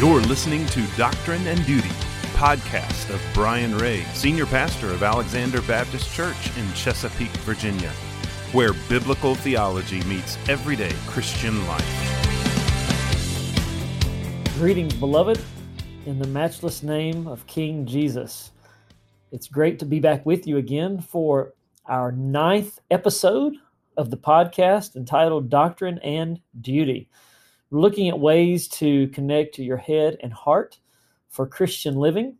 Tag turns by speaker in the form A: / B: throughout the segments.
A: You're listening to Doctrine and Duty, podcast of Brian Ray, senior pastor of Alexander Baptist Church in Chesapeake, Virginia, where biblical theology meets everyday Christian life.
B: Greetings, beloved, in the matchless name of King Jesus. It's great to be back with you again for our ninth episode of the podcast entitled Doctrine and Duty. We're looking at ways to connect to your head and heart for Christian living.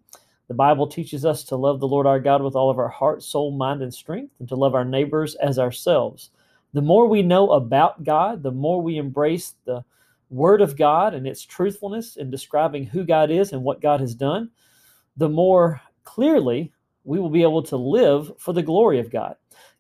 B: The Bible teaches us to love the Lord our God with all of our heart, soul, mind, and strength, and to love our neighbors as ourselves. The more we know about God, the more we embrace the Word of God and its truthfulness in describing who God is and what God has done, the more clearly we will be able to live for the glory of God.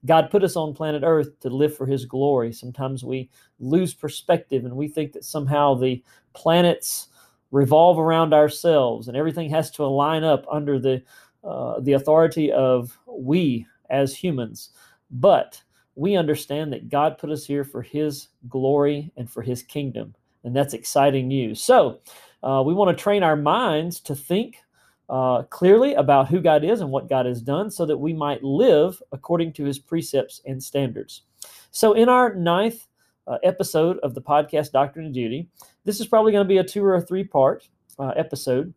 B: God put us on planet Earth to live for His glory. Sometimes we lose perspective and we think that somehow the planets revolve around ourselves and everything has to align up under the uh, the authority of we as humans. But we understand that God put us here for His glory and for His kingdom, and that's exciting news. So uh, we want to train our minds to think uh, clearly about who God is and what God has done so that we might live according to his precepts and standards. So, in our ninth uh, episode of the podcast Doctrine and Duty, this is probably going to be a two or a three part uh, episode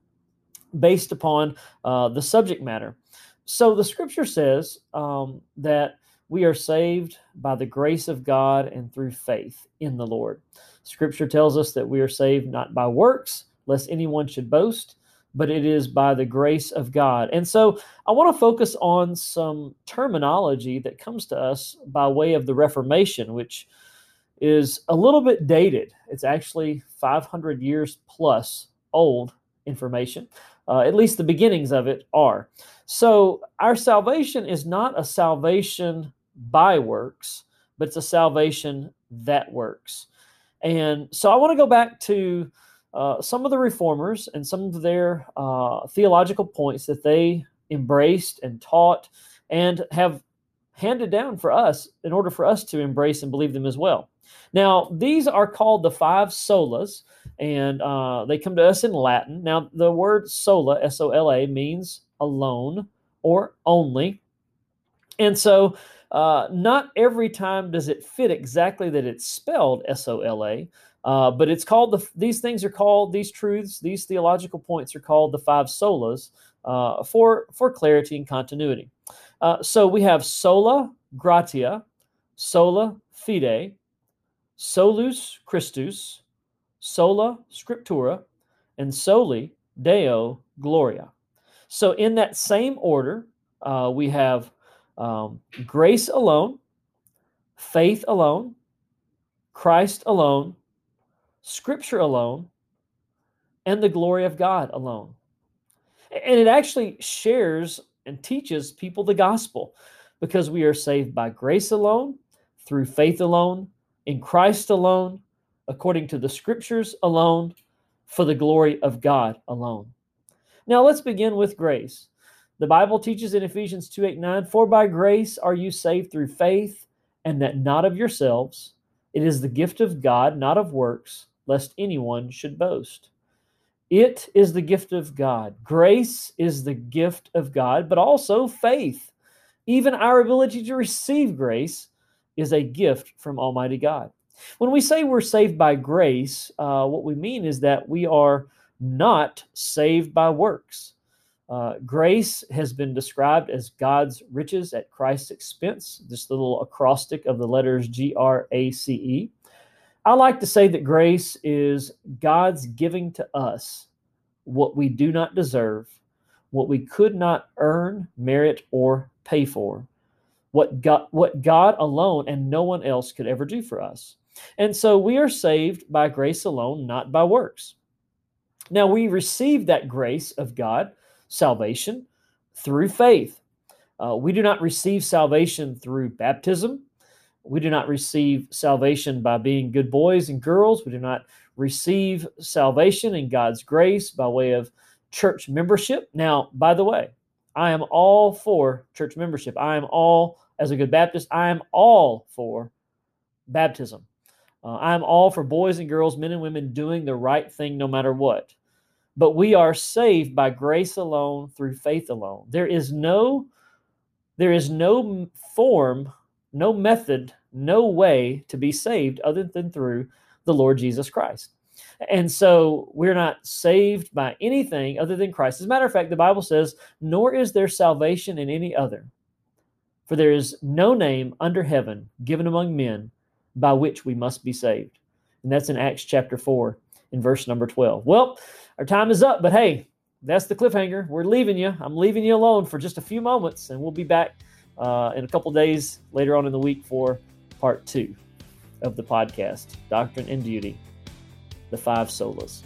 B: based upon uh, the subject matter. So, the scripture says um, that we are saved by the grace of God and through faith in the Lord. Scripture tells us that we are saved not by works, lest anyone should boast but it is by the grace of God. And so I want to focus on some terminology that comes to us by way of the Reformation, which is a little bit dated. It's actually 500 years plus old information. Uh, at least the beginnings of it are. So our salvation is not a salvation by works, but it's a salvation that works. And so I want to go back to uh, some of the reformers and some of their uh, theological points that they embraced and taught and have handed down for us in order for us to embrace and believe them as well. Now, these are called the five solas, and uh, they come to us in Latin. Now, the word sola, S O L A, means alone or only. And so, uh, not every time does it fit exactly that it's spelled S O L A, uh, but it's called the these things are called these truths these theological points are called the five solas uh, for for clarity and continuity. Uh, so we have sola gratia, sola fide, solus Christus, sola scriptura, and soli deo gloria. So in that same order, uh, we have um, grace alone, faith alone, Christ alone, Scripture alone, and the glory of God alone. And it actually shares and teaches people the gospel because we are saved by grace alone, through faith alone, in Christ alone, according to the scriptures alone, for the glory of God alone. Now let's begin with grace. The Bible teaches in Ephesians 2 8 9, For by grace are you saved through faith, and that not of yourselves. It is the gift of God, not of works, lest anyone should boast. It is the gift of God. Grace is the gift of God, but also faith. Even our ability to receive grace is a gift from Almighty God. When we say we're saved by grace, uh, what we mean is that we are not saved by works. Uh, grace has been described as God's riches at Christ's expense, this little acrostic of the letters G R A C E. I like to say that grace is God's giving to us what we do not deserve, what we could not earn, merit, or pay for, what God, what God alone and no one else could ever do for us. And so we are saved by grace alone, not by works. Now we receive that grace of God, salvation, through faith. Uh, we do not receive salvation through baptism. We do not receive salvation by being good boys and girls. We do not receive salvation in God's grace by way of church membership. Now, by the way, I am all for church membership. I am all, as a good Baptist, I am all for baptism. Uh, I am all for boys and girls, men and women doing the right thing no matter what. but we are saved by grace alone through faith alone. There is no there is no form, no method, no way to be saved other than through the Lord Jesus Christ. And so we're not saved by anything other than Christ. As a matter of fact, the Bible says, Nor is there salvation in any other, for there is no name under heaven given among men by which we must be saved. And that's in Acts chapter 4, in verse number 12. Well, our time is up, but hey, that's the cliffhanger. We're leaving you. I'm leaving you alone for just a few moments, and we'll be back uh, in a couple days later on in the week for part two of the podcast Doctrine and Duty the five solas.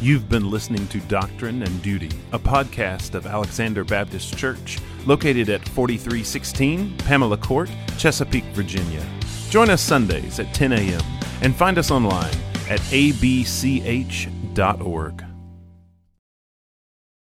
A: You've been listening to Doctrine and Duty, a podcast of Alexander Baptist Church, located at 4316 Pamela Court, Chesapeake, Virginia. Join us Sundays at 10 a.m. and find us online at abch.org.